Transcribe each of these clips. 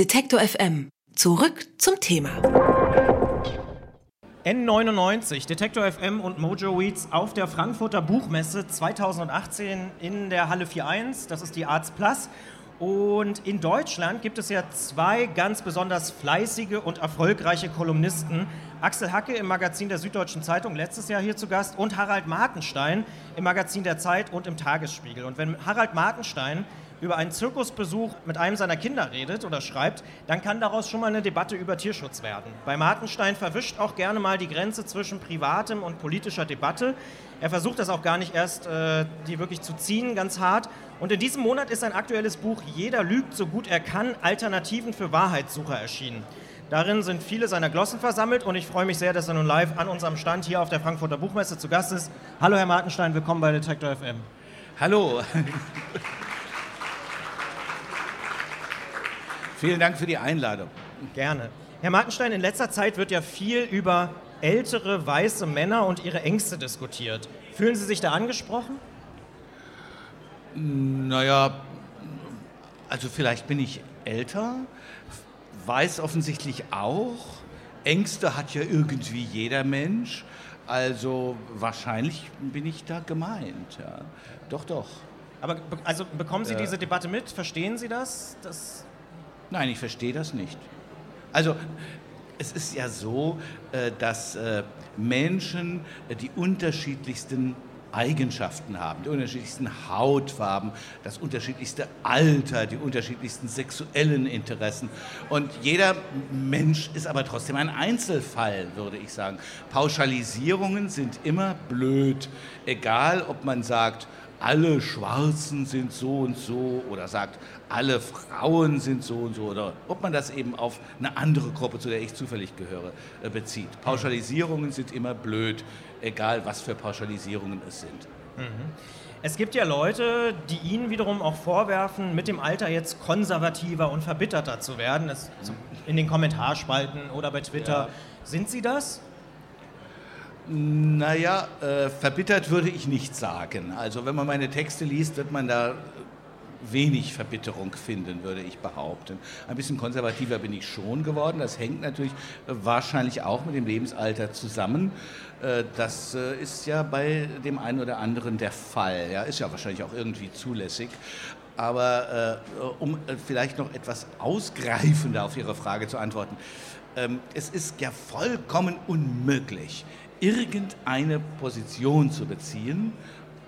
Detektor FM. Zurück zum Thema. N99, Detektor FM und Mojo Weeds auf der Frankfurter Buchmesse 2018 in der Halle 41. Das ist die Arts Plus. Und in Deutschland gibt es ja zwei ganz besonders fleißige und erfolgreiche Kolumnisten. Axel Hacke im Magazin der Süddeutschen Zeitung letztes Jahr hier zu Gast und Harald Martenstein im Magazin der Zeit und im Tagesspiegel. Und wenn Harald Martenstein über einen Zirkusbesuch mit einem seiner Kinder redet oder schreibt, dann kann daraus schon mal eine Debatte über Tierschutz werden. Bei Martenstein verwischt auch gerne mal die Grenze zwischen privatem und politischer Debatte. Er versucht das auch gar nicht erst, äh, die wirklich zu ziehen, ganz hart. Und in diesem Monat ist sein aktuelles Buch Jeder lügt so gut er kann, Alternativen für Wahrheitssucher erschienen. Darin sind viele seiner Glossen versammelt und ich freue mich sehr, dass er nun live an unserem Stand hier auf der Frankfurter Buchmesse zu Gast ist. Hallo Herr Martenstein, willkommen bei Detector FM. Hallo. Vielen Dank für die Einladung. Gerne. Herr Martenstein, in letzter Zeit wird ja viel über ältere weiße Männer und ihre Ängste diskutiert. Fühlen Sie sich da angesprochen? Naja, also vielleicht bin ich älter, weiß offensichtlich auch. Ängste hat ja irgendwie jeder Mensch. Also wahrscheinlich bin ich da gemeint. Ja. Doch, doch. Aber also bekommen Sie äh, diese Debatte mit? Verstehen Sie das? das Nein, ich verstehe das nicht. Also es ist ja so, äh, dass äh, Menschen äh, die unterschiedlichsten Eigenschaften haben, die unterschiedlichsten Hautfarben, das unterschiedlichste Alter, die unterschiedlichsten sexuellen Interessen. Und jeder Mensch ist aber trotzdem ein Einzelfall, würde ich sagen. Pauschalisierungen sind immer blöd, egal ob man sagt, alle Schwarzen sind so und so oder sagt, alle Frauen sind so und so oder ob man das eben auf eine andere Gruppe, zu der ich zufällig gehöre, äh, bezieht. Pauschalisierungen sind immer blöd, egal was für Pauschalisierungen es sind. Mhm. Es gibt ja Leute, die Ihnen wiederum auch vorwerfen, mit dem Alter jetzt konservativer und verbitterter zu werden. in den Kommentarspalten oder bei Twitter. Ja. Sind Sie das? Naja, äh, verbittert würde ich nicht sagen. Also wenn man meine Texte liest, wird man da wenig Verbitterung finden, würde ich behaupten. Ein bisschen konservativer bin ich schon geworden. Das hängt natürlich wahrscheinlich auch mit dem Lebensalter zusammen. Äh, das äh, ist ja bei dem einen oder anderen der Fall. Ja, ist ja wahrscheinlich auch irgendwie zulässig. Aber äh, um äh, vielleicht noch etwas ausgreifender auf Ihre Frage zu antworten. Ähm, es ist ja vollkommen unmöglich, irgendeine Position zu beziehen,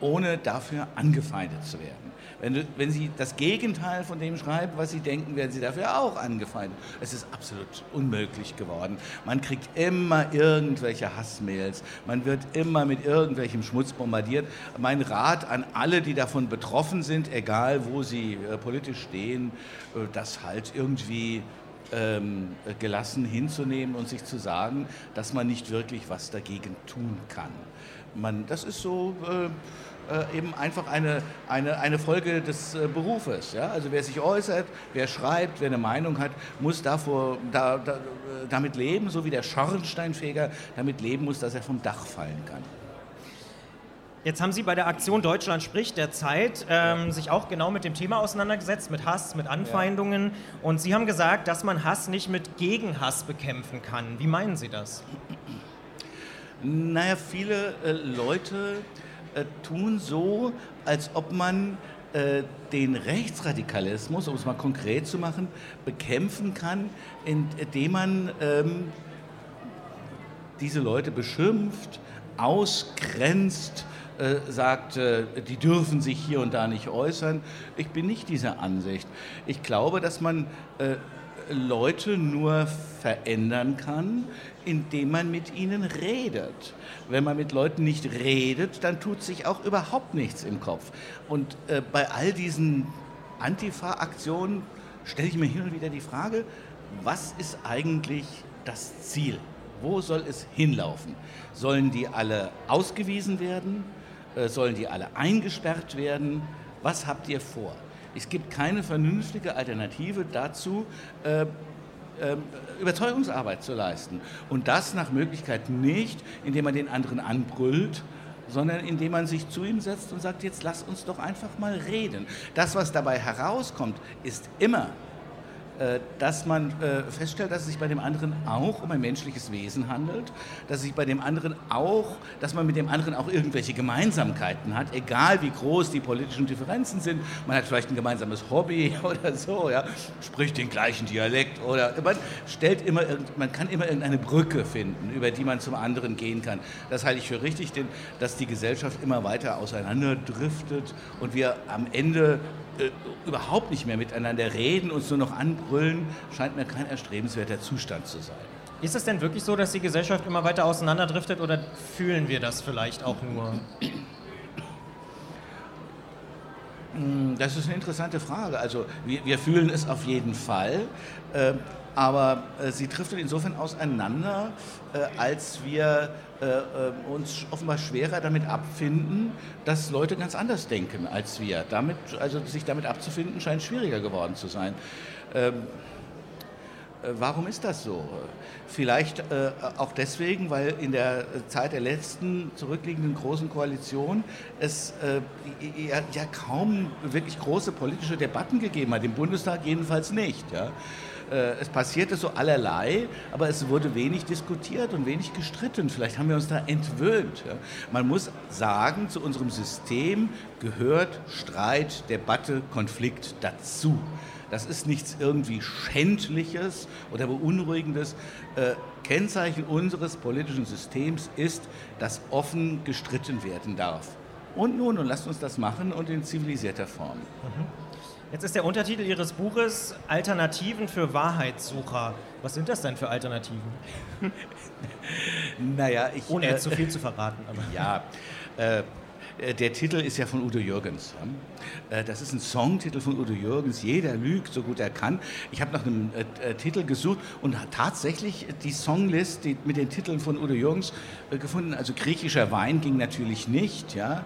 ohne dafür angefeindet zu werden. Wenn, wenn, Sie das Gegenteil von dem schreiben, was Sie denken, werden Sie dafür auch angefeindet. Es ist absolut unmöglich geworden. Man kriegt immer irgendwelche Hassmails, man wird immer mit irgendwelchem Schmutz bombardiert. Mein Rat an alle, die davon betroffen sind, egal wo sie äh, politisch stehen, äh, das halt irgendwie ähm, gelassen hinzunehmen und sich zu sagen, dass man nicht wirklich was dagegen tun kann. Man, das ist so äh, äh, eben einfach eine, eine, eine Folge des äh, Berufes. Ja? Also wer sich äußert, wer schreibt, wer eine Meinung hat, muss davor, da, da, damit leben, so wie der Schornsteinfeger damit leben muss, dass er vom Dach fallen kann. Jetzt haben Sie bei der Aktion Deutschland spricht der Zeit ähm, sich auch genau mit dem Thema auseinandergesetzt, mit Hass, mit Anfeindungen. Ja. Und Sie haben gesagt, dass man Hass nicht mit Gegenhass bekämpfen kann. Wie meinen Sie das? Naja, viele äh, Leute äh, tun so, als ob man äh, den Rechtsradikalismus, um es mal konkret zu machen, bekämpfen kann, indem man ähm, diese Leute beschimpft, ausgrenzt, sagt, äh, die dürfen sich hier und da nicht äußern. Ich bin nicht dieser Ansicht. Ich glaube, dass man äh, Leute nur verändern kann, indem man mit ihnen redet. Wenn man mit Leuten nicht redet, dann tut sich auch überhaupt nichts im Kopf. Und äh, bei all diesen Antifa-Aktionen stelle ich mir hin und wieder die Frage, was ist eigentlich das Ziel? Wo soll es hinlaufen? Sollen die alle ausgewiesen werden? Äh, sollen die alle eingesperrt werden? Was habt ihr vor? Es gibt keine vernünftige Alternative dazu, äh, äh, Überzeugungsarbeit zu leisten. Und das nach Möglichkeit nicht, indem man den anderen anbrüllt, sondern indem man sich zu ihm setzt und sagt, jetzt lass uns doch einfach mal reden. Das, was dabei herauskommt, ist immer dass man äh, feststellt, dass es sich bei dem anderen auch um ein menschliches Wesen handelt, dass sich bei dem anderen auch, dass man mit dem anderen auch irgendwelche Gemeinsamkeiten hat, egal wie groß die politischen Differenzen sind. Man hat vielleicht ein gemeinsames Hobby oder so, ja, spricht den gleichen Dialekt oder man stellt immer, man kann immer irgendeine Brücke finden, über die man zum anderen gehen kann. Das halte ich für richtig, denn dass die Gesellschaft immer weiter auseinanderdriftet und wir am Ende äh, überhaupt nicht mehr miteinander reden, uns nur noch anbrüllen, scheint mir kein erstrebenswerter Zustand zu sein. Ist es denn wirklich so, dass die Gesellschaft immer weiter auseinanderdriftet oder fühlen wir das vielleicht auch nur? Hm, das ist eine interessante Frage. Also wir, wir fühlen es auf jeden Fall, äh, aber äh, sie driftet insofern auseinander, äh, als wir äh, äh, uns offenbar schwerer damit abfinden, dass Leute ganz anders denken als wir. Damit, also sich damit abzufinden, scheint schwieriger geworden zu sein. Ähm, äh, warum ist das so? Vielleicht äh, auch deswegen, weil in der Zeit der letzten zurückliegenden großen Koalition es äh, ja, ja, kaum wirklich große politische Debatten gegeben hat, im Bundestag jedenfalls nicht. Ja? Äh, es passierte so allerlei, aber es wurde wenig diskutiert und wenig gestritten. Vielleicht haben wir uns da entwöhnt. Man muss sagen, zu unserem System gehört Streit, Debatte, Konflikt dazu. Das ist nichts irgendwie Schändliches oder Beunruhigendes. Äh, Kennzeichen unseres politischen Systems ist, dass offen gestritten werden darf. Und nun, und lasst uns das machen und in zivilisierter Form. Mhm. Jetzt ist der Untertitel Ihres Buches Alternativen für Wahrheitssucher. Was sind das denn für Alternativen? naja, ich. Ohne jetzt äh, zu viel zu verraten. Aber. Ja, äh, der Titel ist ja von Udo Jürgens. Äh, das ist ein Songtitel von Udo Jürgens. Jeder lügt, so gut er kann. Ich habe nach einem äh, Titel gesucht und tatsächlich die Songlist mit den Titeln von Udo Jürgens gefunden. Also griechischer Wein ging natürlich nicht. Ja?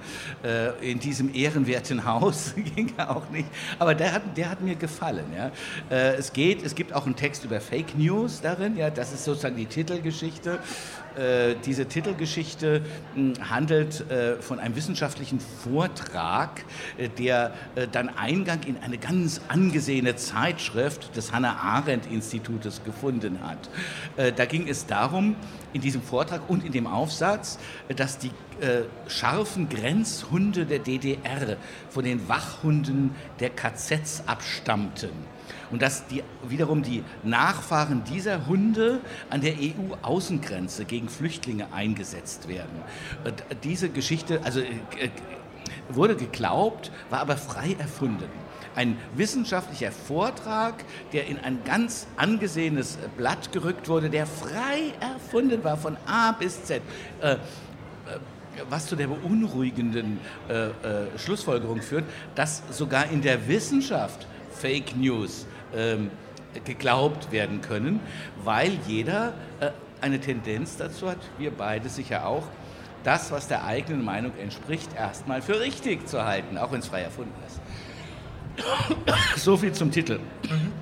In diesem ehrenwerten Haus ging er auch nicht. Aber der hat, der hat mir gefallen. Ja? Es geht, es gibt auch einen Text über Fake News darin. Ja? Das ist sozusagen die Titelgeschichte. Diese Titelgeschichte hm, handelt von einem wissenschaftlichen Vortrag, äh, der äh, dann Eingang in eine ganz angesehene Zeitschrift des Hannah Arendt Institutes gefunden hat. Äh, da ging es darum, in diesem Vortrag und in dem Aufsatz, dass die scharfen Grenzhunde der DDR von den Wachhunden der KZs abstammten und dass die, wiederum die Nachfahren dieser Hunde an der EU-Außengrenze gegen Flüchtlinge eingesetzt werden. Diese Geschichte also, äh, äh, wurde geglaubt, war aber frei erfunden ein wissenschaftlicher Vortrag, der in ein ganz angesehenes Blatt gerückt wurde, der frei erfunden war von A bis Z. Äh, äh, was zu der beunruhigenden äh, äh, Schlussfolgerung führt, dass sogar in der Wissenschaft Fake News ähm, geglaubt werden können, weil jeder äh, eine Tendenz dazu hat, wir beide sicher auch, das, was der eigenen Meinung entspricht, erstmal für richtig zu halten, auch wenn es frei erfunden ist. so viel zum Titel. Mhm.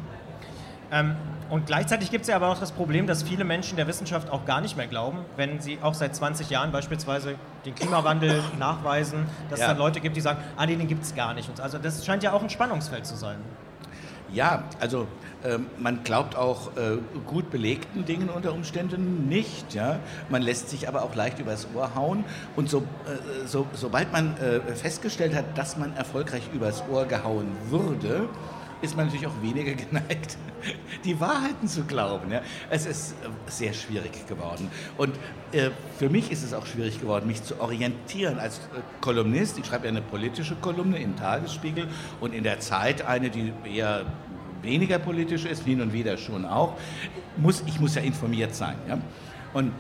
Ähm, und gleichzeitig gibt es ja aber auch das Problem, dass viele Menschen der Wissenschaft auch gar nicht mehr glauben, wenn sie auch seit 20 Jahren beispielsweise den Klimawandel nachweisen, dass ja. es dann Leute gibt, die sagen, ah nee, den gibt es gar nicht. Also das scheint ja auch ein Spannungsfeld zu sein. Ja, also äh, man glaubt auch äh, gut belegten Dingen unter Umständen nicht. Ja? Man lässt sich aber auch leicht übers Ohr hauen. Und so, äh, so, sobald man äh, festgestellt hat, dass man erfolgreich übers Ohr gehauen würde, ist man natürlich auch weniger geneigt, die Wahrheiten zu glauben. Ja? Es ist äh, sehr schwierig geworden. Und äh, für mich ist es auch schwierig geworden, mich zu orientieren als äh, Kolumnist. Ich schreibe ja eine politische Kolumne im Tagesspiegel und in der Zeit eine, die eher weniger politisch ist, hin und wieder schon auch. Muss, ich muss ja informiert sein. Ja? Und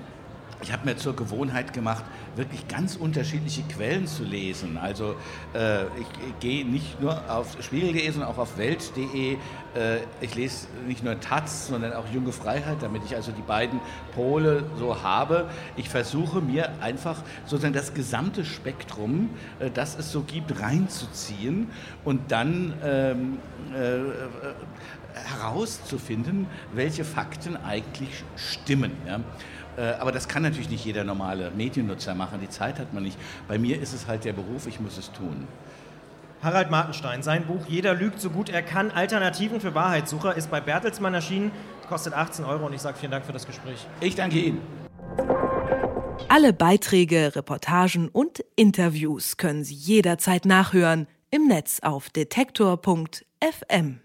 ich habe mir zur Gewohnheit gemacht, wirklich ganz unterschiedliche Quellen zu lesen. Also äh, ich, ich gehe nicht nur auf spiegel.de, sondern auch auf welt.de. Äh, ich lese nicht nur Taz, sondern auch Junge Freiheit, damit ich also die beiden Pole so habe. Ich versuche mir einfach sozusagen das gesamte Spektrum, äh, das es so gibt, reinzuziehen und dann ähm, äh, äh, herauszufinden, welche Fakten eigentlich stimmen. Ja? Äh, aber das kann natürlich nicht jeder normale Mediennutzer machen. Die Zeit hat man nicht. Bei mir ist es halt der Beruf, ich muss es tun. Harald Martenstein, sein Buch Jeder lügt so gut er kann, Alternativen für Wahrheitssucher, ist bei Bertelsmann erschienen, kostet 18 Euro und ich sage vielen Dank für das Gespräch. Ich danke Ihnen. Alle Beiträge, Reportagen und Interviews können Sie jederzeit nachhören im Netz auf detektor.fm.